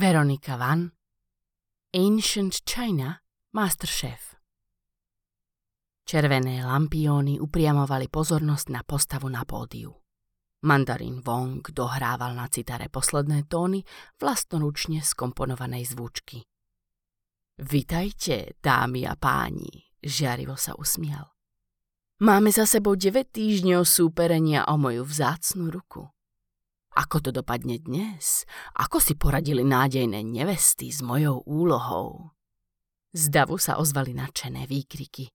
Veronika Van, Ancient China, Masterchef. Červené lampióny upriamovali pozornosť na postavu na pódiu. Mandarin Wong dohrával na citare posledné tóny vlastnoručne skomponovanej zvučky. Vitajte, dámy a páni, žiarivo sa usmial. Máme za sebou 9 týždňov súperenia o moju vzácnu ruku. Ako to dopadne dnes? Ako si poradili nádejné nevesty s mojou úlohou? Z davu sa ozvali nadšené výkriky.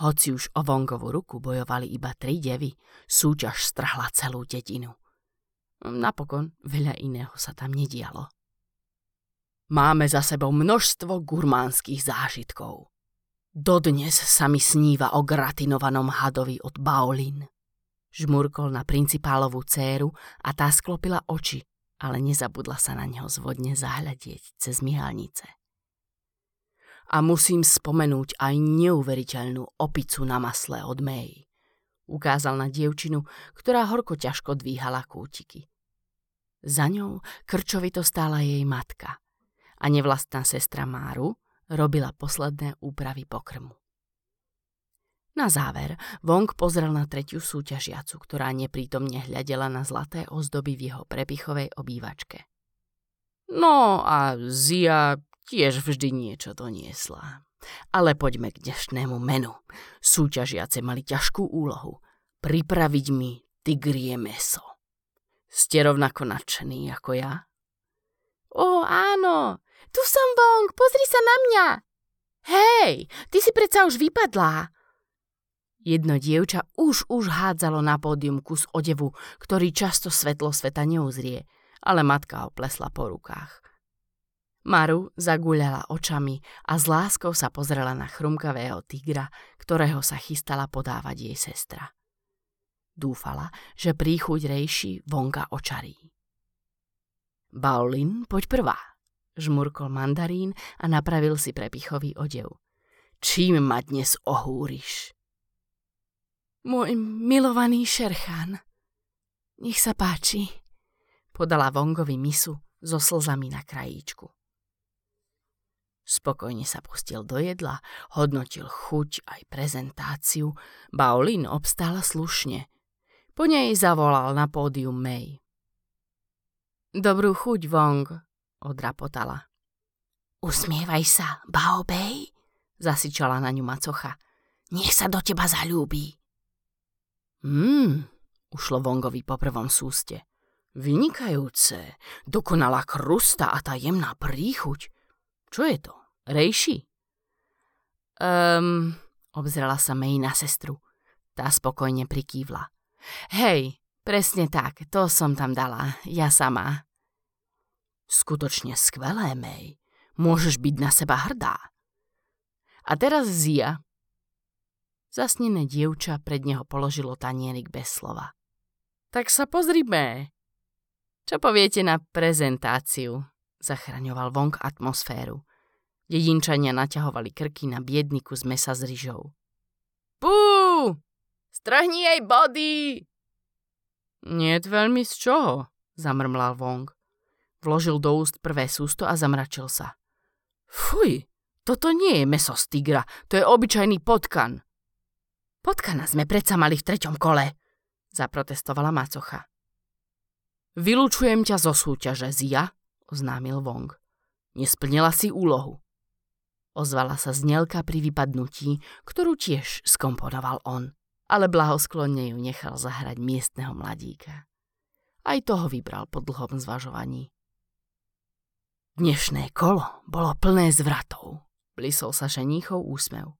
Hoci už o Vongovú ruku bojovali iba tri devy, súťaž strhla celú dedinu. Napokon veľa iného sa tam nedialo. Máme za sebou množstvo gurmánskych zážitkov. Dodnes sa mi sníva o gratinovanom hadovi od Baolin. Žmurkol na principálovú céru a tá sklopila oči, ale nezabudla sa na neho zvodne zahľadieť cez myhalnice a musím spomenúť aj neuveriteľnú opicu na masle od May. Ukázal na dievčinu, ktorá horko ťažko dvíhala kútiky. Za ňou krčovito stála jej matka a nevlastná sestra Máru robila posledné úpravy pokrmu. Na záver Wong pozrel na tretiu súťažiacu, ktorá neprítomne hľadela na zlaté ozdoby v jeho prepichovej obývačke. No a Zia tiež vždy niečo doniesla. Ale poďme k dnešnému menu. Súťažiace mali ťažkú úlohu. Pripraviť mi tigrie meso. Ste rovnako nadšení ako ja? Ó, áno. Tu som, Bong, pozri sa na mňa. Hej, ty si predsa už vypadlá. Jedno dievča už už hádzalo na pódium kus odevu, ktorý často svetlo sveta neuzrie, ale matka ho plesla po rukách. Maru zaguľala očami a s láskou sa pozrela na chrumkavého tigra, ktorého sa chystala podávať jej sestra. Dúfala, že príchuť rejši vonka očarí. Baulin, poď prvá, žmurkol mandarín a napravil si prepichový odev. Čím ma dnes ohúriš? Môj milovaný šerchán. Nech sa páči, podala Vongovi misu so slzami na krajíčku. Spokojne sa pustil do jedla, hodnotil chuť aj prezentáciu. Baolin obstála slušne. Po nej zavolal na pódium May. Dobrú chuť, Wong, odrapotala. Usmievaj sa, Bao Bei, zasičala na ňu macocha. Nech sa do teba zalúbi. Hmm, ušlo Vongovi po prvom súste. Vynikajúce, dokonalá krusta a tá jemná príchuť. Čo je to? Rejši? Um, obzrela sa May na sestru. Tá spokojne prikývla. Hej, presne tak, to som tam dala, ja sama. Skutočne skvelé, May. Môžeš byť na seba hrdá. A teraz Zia. Zasnené dievča pred neho položilo tanierik bez slova. Tak sa pozrime. Čo poviete na prezentáciu? Zachraňoval vonk atmosféru. Dedinčania naťahovali krky na biedniku z mesa s ryžou. Pú! Strhni jej body! Nie veľmi z čoho, zamrmlal Wong. Vložil do úst prvé sústo a zamračil sa. Fuj, toto nie je meso z tigra, to je obyčajný potkan. Potkana sme predsa mali v treťom kole, zaprotestovala macocha. Vylúčujem ťa zo súťaže, Zia, oznámil Wong. Nesplnila si úlohu. Ozvala sa znelka pri vypadnutí, ktorú tiež skomponoval on, ale blahosklonne ju nechal zahrať miestneho mladíka. Aj toho vybral po dlhom zvažovaní. Dnešné kolo bolo plné zvratov, blisol sa ženíchov úsmev.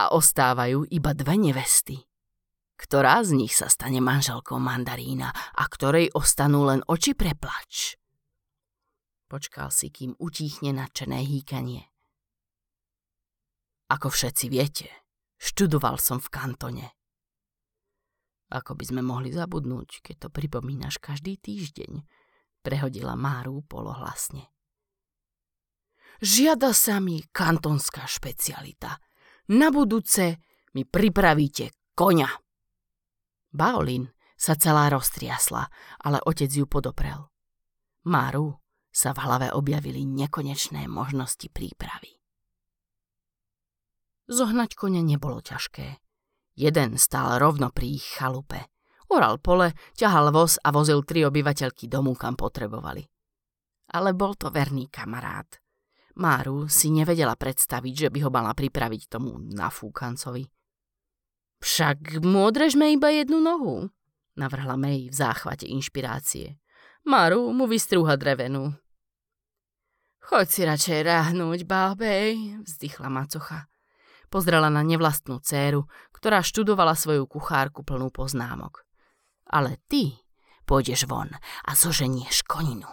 A ostávajú iba dve nevesty. Ktorá z nich sa stane manželkou mandarína a ktorej ostanú len oči preplač? Počkal si, kým utíchne nadšené hýkanie. Ako všetci viete, študoval som v kantone. Ako by sme mohli zabudnúť, keď to pripomínaš každý týždeň, prehodila Máru polohlasne. Žiada sa mi kantonská špecialita. Na budúce mi pripravíte koňa. Baolin sa celá roztriasla, ale otec ju podoprel. Máru, sa v hlave objavili nekonečné možnosti prípravy. Zohnať kone nebolo ťažké. Jeden stál rovno pri ich chalupe. Oral pole, ťahal voz a vozil tri obyvateľky domu, kam potrebovali. Ale bol to verný kamarát. Máru si nevedela predstaviť, že by ho mala pripraviť tomu nafúkancovi. Však mu odrežme iba jednu nohu, navrhla May v záchvate inšpirácie. Maru mu vystrúha drevenú. Choď si radšej ráhnuť, bábej, vzdychla macocha. Pozrela na nevlastnú céru, ktorá študovala svoju kuchárku plnú poznámok. Ale ty pôjdeš von a zoženieš koninu.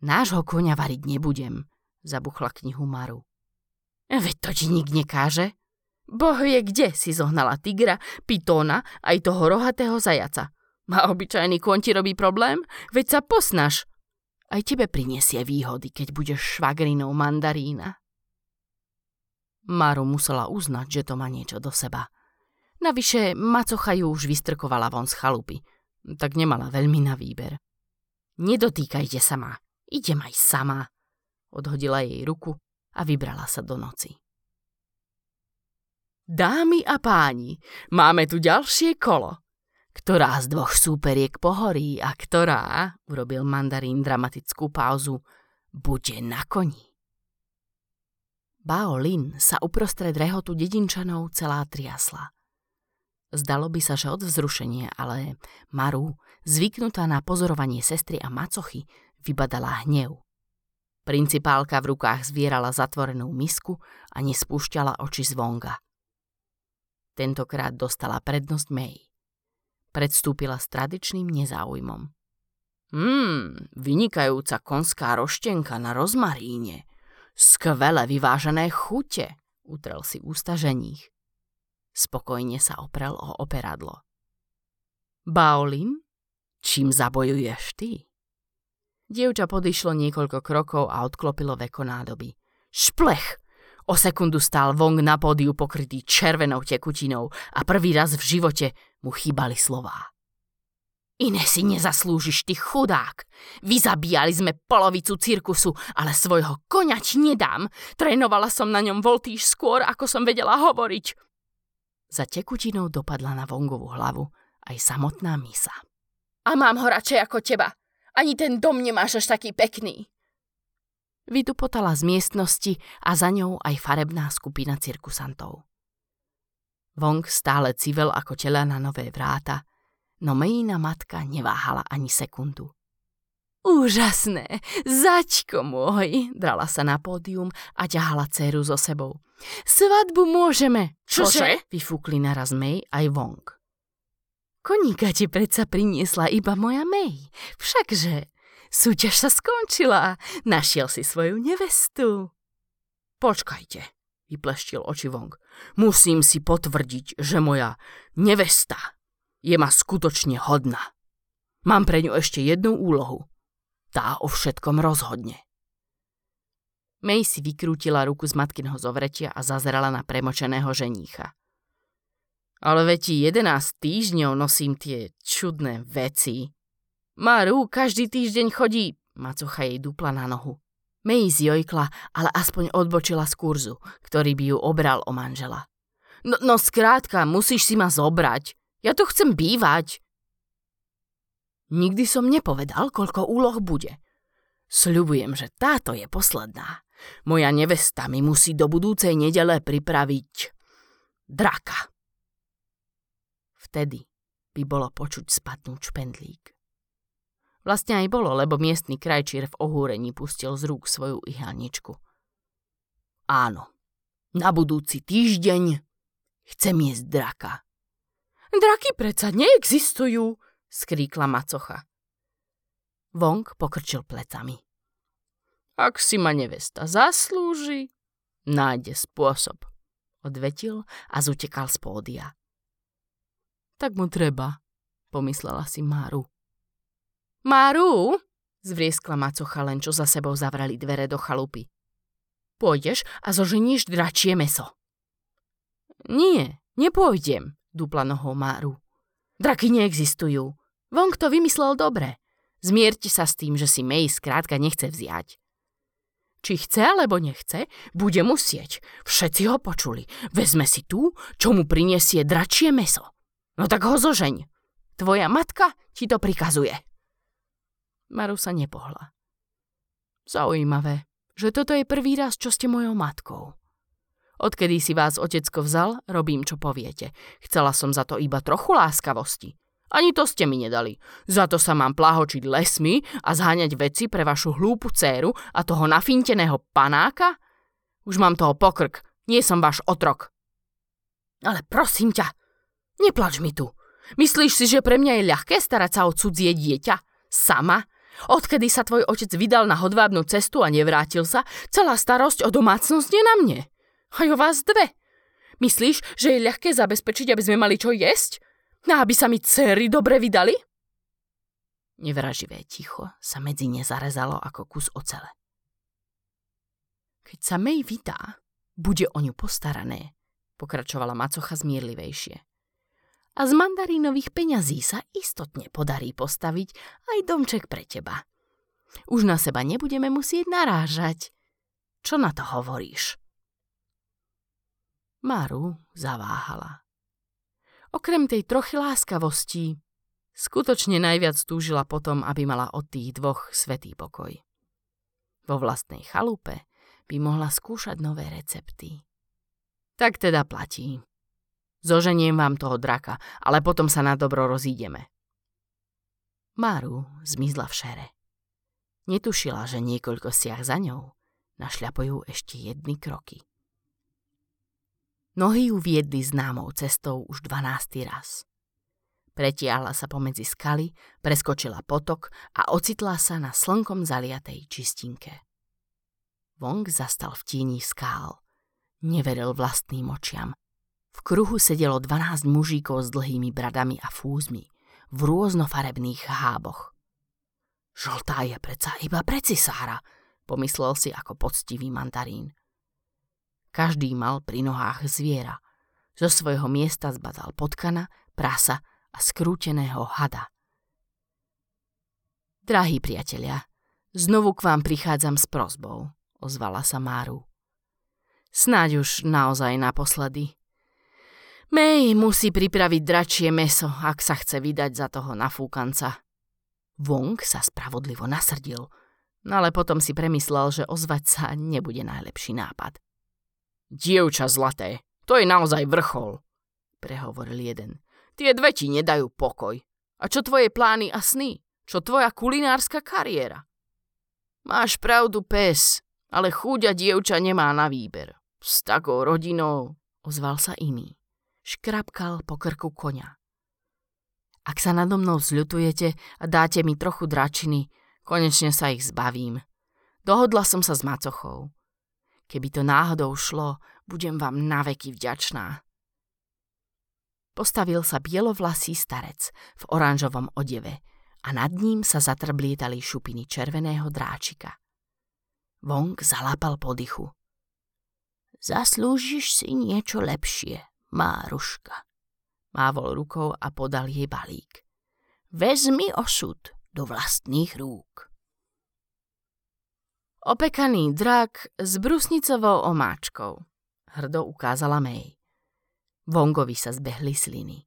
Nášho koňa variť nebudem, zabuchla knihu Maru. Veď to ti nik nekáže. Boh vie, kde si zohnala tigra, pitóna aj toho rohatého zajaca. A obyčajný kôň ti robí problém? Veď sa posnaž. Aj tebe prinesie výhody, keď budeš švagrinou mandarína. Maru musela uznať, že to má niečo do seba. Navyše macocha ju už vystrkovala von z chalupy, tak nemala veľmi na výber. Nedotýkajte sa ma, idem aj sama. Odhodila jej ruku a vybrala sa do noci. Dámy a páni, máme tu ďalšie kolo. Ktorá z dvoch súperiek pohorí a ktorá, urobil mandarín dramatickú pauzu, bude na koni. Bao Lin sa uprostred rehotu dedinčanov celá triasla. Zdalo by sa, že od vzrušenia, ale Maru, zvyknutá na pozorovanie sestry a macochy, vybadala hnev. Principálka v rukách zvierala zatvorenú misku a nespúšťala oči z vonga. Tentokrát dostala prednosť May. Predstúpila s tradičným nezáujmom. Hmm, vynikajúca konská roštenka na rozmaríne – Skvele vyvážené chute, utrel si ústa ženích. Spokojne sa oprel o operadlo. Baolin, čím zabojuješ ty? Dievča podišlo niekoľko krokov a odklopilo veko nádoby. Šplech! O sekundu stál Wong na pódiu pokrytý červenou tekutinou a prvý raz v živote mu chýbali slová. Iné si nezaslúžiš, ty chudák. Vyzabíjali sme polovicu cirkusu, ale svojho koňa nedám. Trénovala som na ňom voltíž skôr, ako som vedela hovoriť. Za tekutinou dopadla na Vongovú hlavu aj samotná misa. A mám ho radšej ako teba. Ani ten dom nemáš až taký pekný. Vydupotala z miestnosti a za ňou aj farebná skupina cirkusantov. Vong stále civel ako tela na nové vráta – no Mejina matka neváhala ani sekundu. Úžasné, zaťko môj, drala sa na pódium a ťahala dceru so sebou. Svadbu môžeme. Čože? Vyfúkli naraz May aj Wong. Koníka ti predsa priniesla iba moja May. Všakže, súťaž sa skončila. Našiel si svoju nevestu. Počkajte, vypleštil oči Wong. Musím si potvrdiť, že moja nevesta je ma skutočne hodná. Mám pre ňu ešte jednu úlohu. Tá o všetkom rozhodne. May si vykrútila ruku z matkinho zovretia a zazerala na premočeného ženícha. Ale veti 11 týždňov nosím tie čudné veci. Maru každý týždeň chodí, macocha jej dupla na nohu. May zjojkla, ale aspoň odbočila z kurzu, ktorý by ju obral o manžela. No, no skrátka, musíš si ma zobrať, ja tu chcem bývať. Nikdy som nepovedal, koľko úloh bude. Sľubujem, že táto je posledná. Moja nevesta mi musí do budúcej nedele pripraviť draka. Vtedy by bolo počuť spadnúť špendlík. Vlastne aj bolo, lebo miestny krajčír v ohúrení pustil z rúk svoju ihalničku. Áno, na budúci týždeň chcem jesť draka. Draky predsa neexistujú, skríkla macocha. Wong pokrčil plecami. Ak si ma nevesta zaslúži, nájde spôsob, odvetil a zutekal z pódia. Tak mu treba, pomyslela si Máru. Máru, zvrieskla macocha len čo za sebou zavrali dvere do chalupy. Pôjdeš a zoženíš dračie meso. Nie, nepôjdem, dupla nohou Máru. Draky neexistujú. Wong to vymyslel dobre. Zmierte sa s tým, že si May skrátka nechce vziať. Či chce alebo nechce, bude musieť. Všetci ho počuli. Vezme si tú, čo mu prinesie dračie meso. No tak ho zožeň. Tvoja matka ti to prikazuje. Maru sa nepohla. Zaujímavé, že toto je prvý raz, čo ste mojou matkou. Odkedy si vás otecko vzal, robím, čo poviete. Chcela som za to iba trochu láskavosti. Ani to ste mi nedali. Za to sa mám plahočiť lesmi a zháňať veci pre vašu hlúpu céru a toho nafinteného panáka? Už mám toho pokrk, nie som váš otrok. Ale prosím ťa, neplač mi tu. Myslíš si, že pre mňa je ľahké starať sa o cudzie dieťa? Sama? Odkedy sa tvoj otec vydal na hodvábnu cestu a nevrátil sa, celá starosť o domácnosť je na mne. A o vás dve. Myslíš, že je ľahké zabezpečiť, aby sme mali čo jesť? No aby sa mi céry dobre vydali? Nevraživé ticho sa medzi ne zarezalo ako kus ocele. Keď sa May vydá, bude o ňu postarané, pokračovala macocha zmierlivejšie. A z mandarínových peňazí sa istotne podarí postaviť aj domček pre teba. Už na seba nebudeme musieť narážať. Čo na to hovoríš? Maru zaváhala. Okrem tej trochy láskavosti, skutočne najviac túžila potom, aby mala od tých dvoch svetý pokoj. Vo vlastnej chalupe by mohla skúšať nové recepty. Tak teda platí. Zoženiem vám toho draka, ale potom sa na dobro rozídeme. Máru zmizla v šere. Netušila, že niekoľko siah za ňou našľapujú ešte jedny kroky. Nohy ju viedli známou cestou už dvanáctý raz. Pretiahla sa pomedzi skaly, preskočila potok a ocitla sa na slnkom zaliatej čistinke. Wong zastal v tieni skál. Neveril vlastným očiam. V kruhu sedelo 12 mužíkov s dlhými bradami a fúzmi, v rôznofarebných háboch. Žltá je preca iba pre cisára, pomyslel si ako poctivý mandarín. Každý mal pri nohách zviera. Zo svojho miesta zbadal potkana, prasa a skrúteného hada. Drahí priatelia, znovu k vám prichádzam s prozbou, ozvala sa Máru. Snáď už naozaj naposledy. May musí pripraviť dračie meso, ak sa chce vydať za toho nafúkanca. Wong sa spravodlivo nasrdil, no ale potom si premyslel, že ozvať sa nebude najlepší nápad. Dievča zlaté, to je naozaj vrchol, prehovoril jeden. Tie dve ti nedajú pokoj. A čo tvoje plány a sny? Čo tvoja kulinárska kariéra? Máš pravdu, pes, ale chúďa dievča nemá na výber. S takou rodinou, ozval sa iný. Škrapkal po krku konia. Ak sa nado mnou zľutujete a dáte mi trochu dračiny, konečne sa ich zbavím. Dohodla som sa s macochou. Keby to náhodou šlo, budem vám naveky vďačná. Postavil sa bielovlasý starec v oranžovom odeve a nad ním sa zatrblietali šupiny červeného dráčika. Wong zalápal po. Zaslúžiš si niečo lepšie, Máruška. Mávol rukou a podal jej balík. Vezmi osud do vlastných rúk. Opekaný drak s brusnicovou omáčkou, hrdo ukázala May. Vongovi sa zbehli sliny.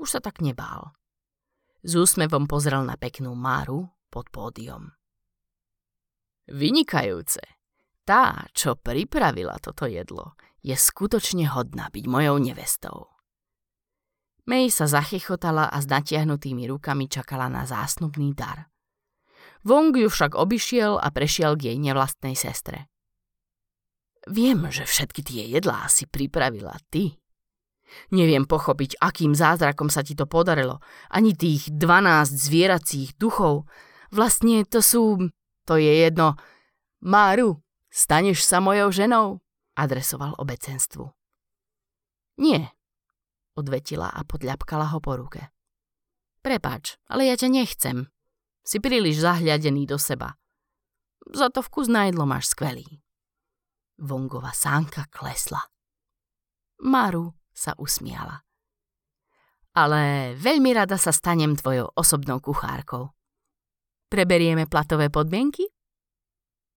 Už sa tak nebál. S úsmevom pozrel na peknú Máru pod pódium. Vynikajúce. Tá, čo pripravila toto jedlo, je skutočne hodná byť mojou nevestou. May sa zachychotala a s natiahnutými rukami čakala na zásnubný dar – Wong ju však obišiel a prešiel k jej nevlastnej sestre. Viem, že všetky tie jedlá si pripravila ty. Neviem pochopiť, akým zázrakom sa ti to podarilo. Ani tých 12 zvieracích duchov. Vlastne to sú... To je jedno. Máru, staneš sa mojou ženou? Adresoval obecenstvu. Nie, odvetila a podľapkala ho po ruke. Prepač, ale ja ťa nechcem. Si príliš zahľadený do seba. Za to vkus na jedlo máš skvelý. Vongova sánka klesla. Maru sa usmiala. Ale veľmi rada sa stanem tvojou osobnou kuchárkou. Preberieme platové podmienky?